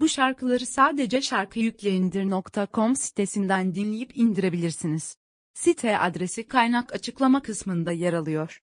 Bu şarkıları sadece şarkıyükleyendir.com sitesinden dinleyip indirebilirsiniz. Site adresi kaynak açıklama kısmında yer alıyor.